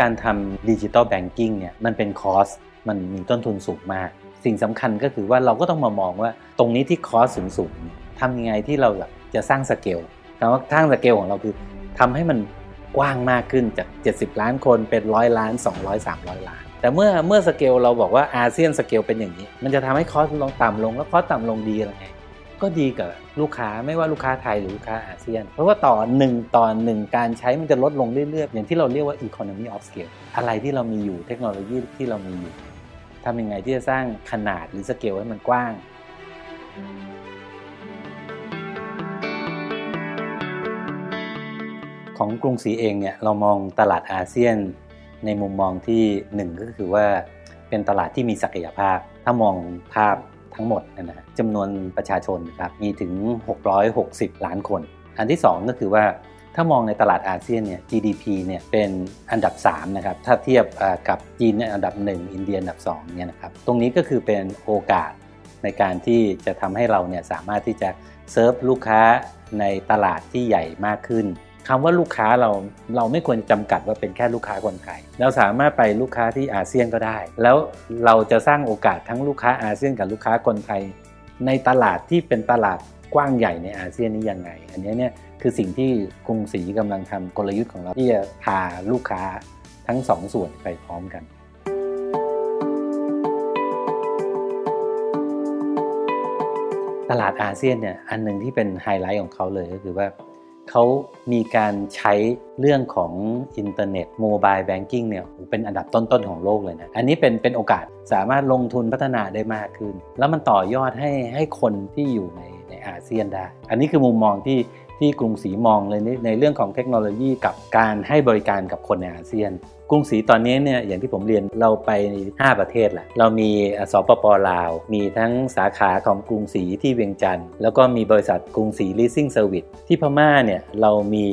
การทำ digital banking เนี่ยมันเป็น cost มันมีต้นทุนสูงมาก สิ่งสำคัญก็คือว่าเราก็ต้องมามองว่าตรงนี้ที่ cost สูงสูงทำยังไงที่เราจะสร้างสเกลคำว่าสร้างสเกลของเราคือทำให้มันกว้างมากขึ้นจาก 70 ล้านคนเป็นร้อยล้าน 200 300 ล้าน แต่เมื่อเมื่อสเกลเราบอกว่าอาเซียนสเกลเป็นอย่างนี้ มันจะทำให้ cost ลงต่ำลงแล้ว cost ต่ำลงดีอะไรไง ก็ดีกับลูกค้าไม่ว่าลูกค้าไทยหรือลูกค้าอาเซียน เพราะว่าต่อหนึ่งต่อหนึ่งการใช้มันจะลดลงเรื่อยๆ อย่างที่เราเรียกว่า economy of scale อะไรที่เรามีอยู่เทคโนโลยีที่เรามีอยู่ทำยังไงที่จะสร้างขนาดหรือสเกลให้มันกว้างของกรุงศรีเองเนี่ยเรามองตลาดอาเซียนในมุมมองที่หนึ่งก็คือว่าเป็นตลาดที่มีศักยภาพ ถ้ามองภาพ ทั้งหมดนะฮะจำนวนประชาชนครับมีถึง 660 ล้านคน อันที่ 2 ก็คือว่าถ้ามองในตลาดอาเซียนเนี่ย GDP เนี่ยเป็นอันดับ3นะครับถ้าเทียบกับจีนอันดับ 1 อินเดียอันดับ2เนี่ยนะครับตรงนี้ก็คือเป็นโอกาสในการที่จะทำให้เราเนี่ยสามารถที่จะเซิร์ฟลูกค้าในตลาดที่ใหญ่มากขึ้น คำว่าลูกค้าเราเราไม่ควรจำกัดว่าเป็นแค่ลูกค้าคนไทยเราสามารถไปลูกค้าที่อาเซียนก็ได้ แล้วเราจะสร้างโอกาสทั้งลูกค้าอาเซียนกับลูกค้าคนไทย ในตลาดที่เป็นตลาดกว้างใหญ่ในอาเซียนนี้ยังไง อันนี้เนี่ยคือสิ่งที่กรุงศรีกำลังทำกลยุทธ์ของเราที่จะพาลูกค้าทั้งสองส่วนไปพร้อมกันตลาดอาเซียนเนี่ยอันหนึ่งที่เป็นไฮไลท์ของเขาเลยก็คือว่า เขามีการใช้เรื่องของอินเทอร์เน็ต mobile banking เนี่ยเป็นอันดับต้นๆของโลกเลยนะ อันนี้เป็นเป็นโอกาสสามารถลงทุนพัฒนาได้มากขึ้น แล้วมันต่อยอดให้ให้คนที่อยู่ในในอาเซียนได้ อันนี้คือมุมมองที่ที่กรุงศรีมองเลยในเรื่องของเทคโนโลยีกับการให้บริการกับคนในอาเซียน กรุงศรีตอนนี้เนี่ยอย่างที่ผมเรียนเราไป 5 ประเทศแหละเรามีสปปลาว มีทั้งสาขาของกรุงศรีที่เวียงจันทน์แล้วก็มีบริษัทกรุงศรี leasing service ที่พม่าเนี่ยเรามี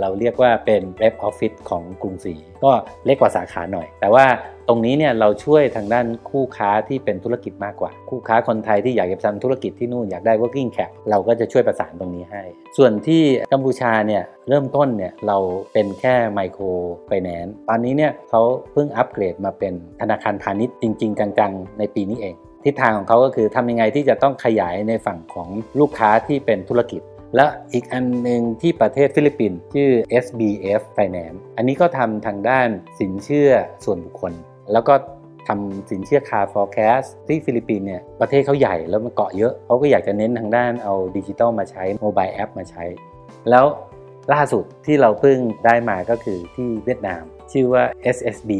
เราเรียกว่าเป็น rep office ของกรุงศรีก็เล็กกว่าสาขาหน่อย แต่ว่าตรงนี้เนี่ยเราช่วยทางด้านคู่ค้าที่เป็นธุรกิจมากกว่า คู่ค้าคนไทยที่อยากจะทำธุรกิจที่นู่นอยากได้ working cap เราก็จะช่วยประสานตรงนี้ให้ ส่วนที่กัมพูชาเนี่ย เริ่มต้นเนี่ยเราเป็นแค่ microfinance ตอนนี้เนี่ยเขาเพิ่งอัปเกรดมาเป็นธนาคารพาณิชย์จริง ๆ จังๆ ในปีนี้เอง ทิศทางของเขาก็คือทำยังไงที่จะต้องขยายในฝั่งของลูกค้าที่เป็นธุรกิจ และอีกอันหนึ่งที่ประเทศฟิลิปปินส์ชื่อ SB Finance อันนี้ก็ทำทางด้านสินเชื่อส่วนบุคคล แล้วก็ทำสินเชื่อคาร์ forecast ที่ฟิลิปปินส์เนี่ยประเทศเขาใหญ่แล้วมันเกาะเยอะเขาก็อยากจะเน้นทางด้านเอาดิจิตอลมาใช้ mobile app มาใช้ แล้ว ล่าสุดที่เราเพิ่งได้มาก็คือที่เวียดนาม ชื่อว่า SSB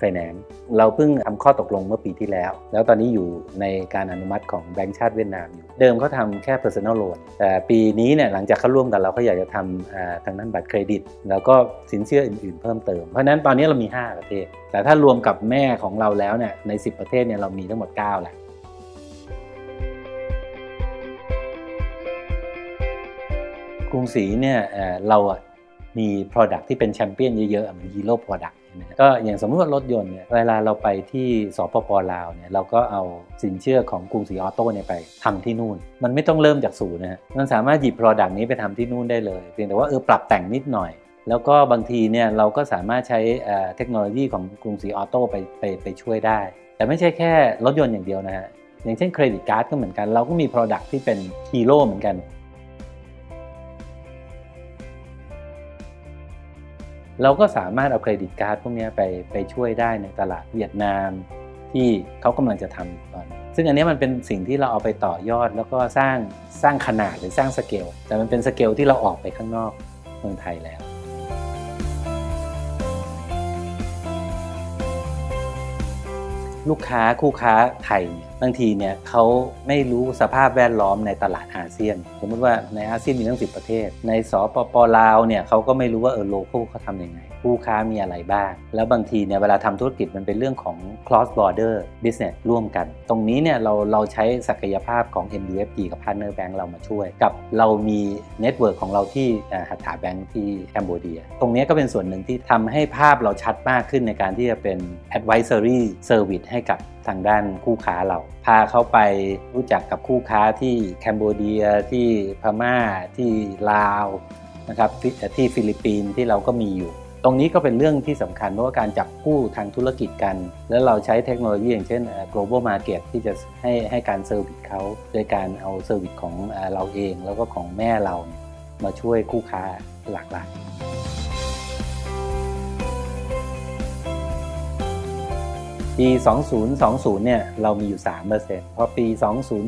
Finance เราเพิ่งทำข้อตกลงเมื่อปีที่แล้ว แล้วตอนนี้อยู่ในการอนุมัติของแบงก์ชาติเวียดนามอยู่ เดิมเขาทำแค่ personal loan แต่ปีนี้เนี่ยหลังจากเขาร่วมกันเราเขาอยากจะทำทางนั้นบัตรเครดิต แล้วก็สินเชื่ออื่นๆเพิ่มเติม เพราะนั้นตอนนี้เรามี 5 ประเทศ แต่ถ้ารวมกับแม่ของเราแล้วเนี่ยใน 10 ประเทศเนี่ยเรามีทั้งหมด 9 แหละ กรุงศรีเนี่ยเรามี Product ที่เป็นแชมเปี้ยนเยอะๆเหมือนฮีโร่ Product ก็อย่างสมมติว่ารถยนต์เนี่ยเวลาเราไปที่สปปลาวเนี่ยเราก็เอาสินเชื่อของกรุงศรีออโต้เนี่ยไปทำที่นู่น มันไม่ต้องเริ่มจากศูนย์นะฮะมันสามารถหยิบ Product นี้ไปทำที่นู่นได้เลยเพียงแต่ว่าเออปรับแต่งนิดหน่อย แล้วก็บางทีเนี่ยเราก็สามารถใช้เทคโนโลยีของกรุงศรีออโต้ไปไปไปช่วยได้ แต่ไม่ใช่แค่รถยนต์อย่างเดียวนะฮะอย่างเช่น credit card ก็เหมือนกันเราก็มี Product ที่เป็นฮีโร่เหมือนกัน เราก็สามารถเอา credit card พวกนี้ไปไปช่วยได้ในตลาดเวียดนามที่เขากำลังจะทำตอนนี้ซึ่งอันนี้มันเป็นสิ่งที่เราเอาไปต่อยอด แล้วก็สร้างสร้างขนาดหรือสร้างสเกลแต่มันเป็นสเกลที่เราออกไปข้างนอกเมืองไทยแล้ว ลูกค้าคู่ค้าไทยบางทีเนี่ยเขาไม่รู้สภาพแวดล้อมในตลาดอาเซียน สมมติว่าในอาเซียนมีตั้งสิบประเทศ ในสปปลาวเนี่ยเขาก็ไม่รู้ว่าเออ local เขาทำยังไงคู่ค้ามีอะไรบ้าง แล้วบางทีเนี่ยเวลาทำธุรกิจมันเป็นเรื่องของ cross border business ร่วมกัน ตรงนี้เนี่ยเราเราใช้ศักยภาพของ MUFG กับ Partner Bank เรามาช่วย กับเรามี network ของเราที่ Hattha Bank ที่ Cambodia ตรงนี้ก็เป็นส่วนหนึ่งที่ทำให้ภาพเราชัดมากขึ้นในการที่จะเป็น advisory service ให้กับทางด้านคู่ค้าเรา พาเขาไปรู้จักกับคู่ค้าที่ Cambodia ที่พม่าที่ลาวนะครับที่ฟิลิปปินส์ที่เราก็มีอยู่ ตรงนี้ก็เป็นเรื่องที่สำคัญเพราะว่าการจับคู่ทางธุรกิจกัน แล้วเราใช้เทคโนโลยีอย่างเช่น global market ที่จะให้ให้การ service เขาโดยการเอา service ของเราเองแล้วก็ของแม่เรามาช่วยคู่ค้าหลากหลาย ปี 2020 เนี่ยเรามีอยู่ 3%พอปี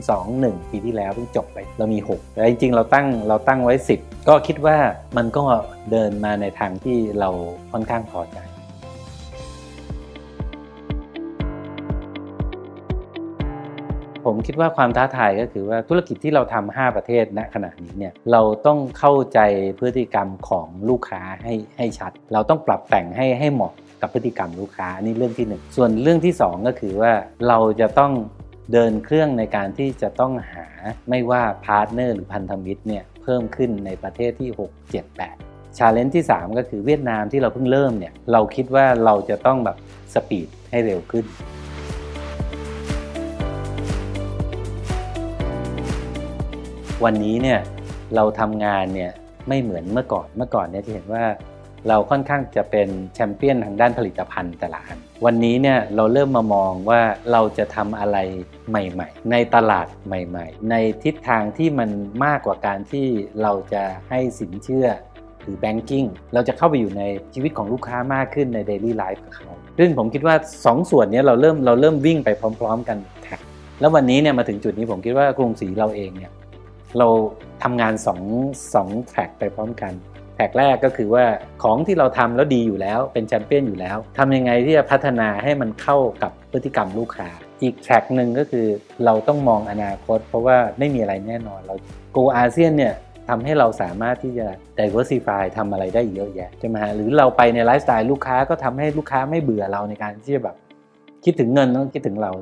2021 ปีที่แล้วเพิ่งจบไปเรามี 6 แต่จริงๆ เราตั้งเราตั้งไว้ 10 ก็คิดว่ามันก็เดินมาในทางที่เราค่อนข้างพอใจผมคิดว่าความท้าทายก็คือว่าธุรกิจที่เราทำ5ประเทศณขณะนี้เนี่ยเราต้องเข้าใจพฤติกรรมของลูกค้าให้ให้ชัด เราต้องปรับแต่งให้ให้เหมาะ กับพฤติกรรมลูกค้าอันนี้เรื่องที่ 1 ส่วนเรื่องที่ 2 ก็คือว่าเราจะต้องเดินเครื่องในการที่จะต้องหาไม่ว่า partner หรือพันธมิตรเนี่ยเพิ่มขึ้นในประเทศที่ 6 7 8 challenge ที่ 3 ก็คือเวียดนามที่เราเพิ่งเริ่มเนี่ยเราคิดว่าเราจะต้องแบบ speed ให้เร็วขึ้นวันนี้เนี่ยเราทำงานเนี่ยไม่เหมือนเมื่อก่อนเมื่อก่อนเนี่ยที่เห็นว่า เราค่อนข้างจะเป็นแชมเปี้ยนทางด้านผลิตภัณฑ์แต่ละอัน วันนี้เนี่ยเราเริ่มมามองว่าเราจะทำอะไรใหม่ ๆ ในตลาดใหม่ ๆ ในทิศทางที่มันมากกว่าการที่เราจะให้สินเชื่อหรือ banking เราจะเข้าไปอยู่ในชีวิตของลูกค้ามากขึ้นใน daily life ของเขาซึ่งผมคิดว่า 2 ส่วนนี้เราเริ่มเราเริ่มวิ่งไปพร้อม ๆ กัน track แล้ววันนี้เนี่ยมาถึงจุดนี้ผมคิดว่ากรุงศรีเราเองเนี่ยเราทำงาน2 2แทร็กไปพร้อมกัน แท็กแรกก็คือว่าของที่เราทำแล้วดีอยู่แล้ว เป็นแชมเปี้ยนอยู่แล้วทำยังไงที่จะพัฒนาให้มันเข้ากับพฤติกรรมลูกค้า อีกแท็กหนึ่งก็คือเราต้องมองอนาคต เพราะว่าไม่มีอะไรแน่นอนเราโกอาเซียนเนี่ยทำให้เราสามารถที่จะ diversify ทำอะไรได้เยอะแยะใช่ไหมฮะหรือเราไปในไลฟ์สไตล์ลูกค้าก็ทำให้ลูกค้าไม่เบื่อเราในการที่จะแบบคิดถึงเงินต้องคิดถึงเรา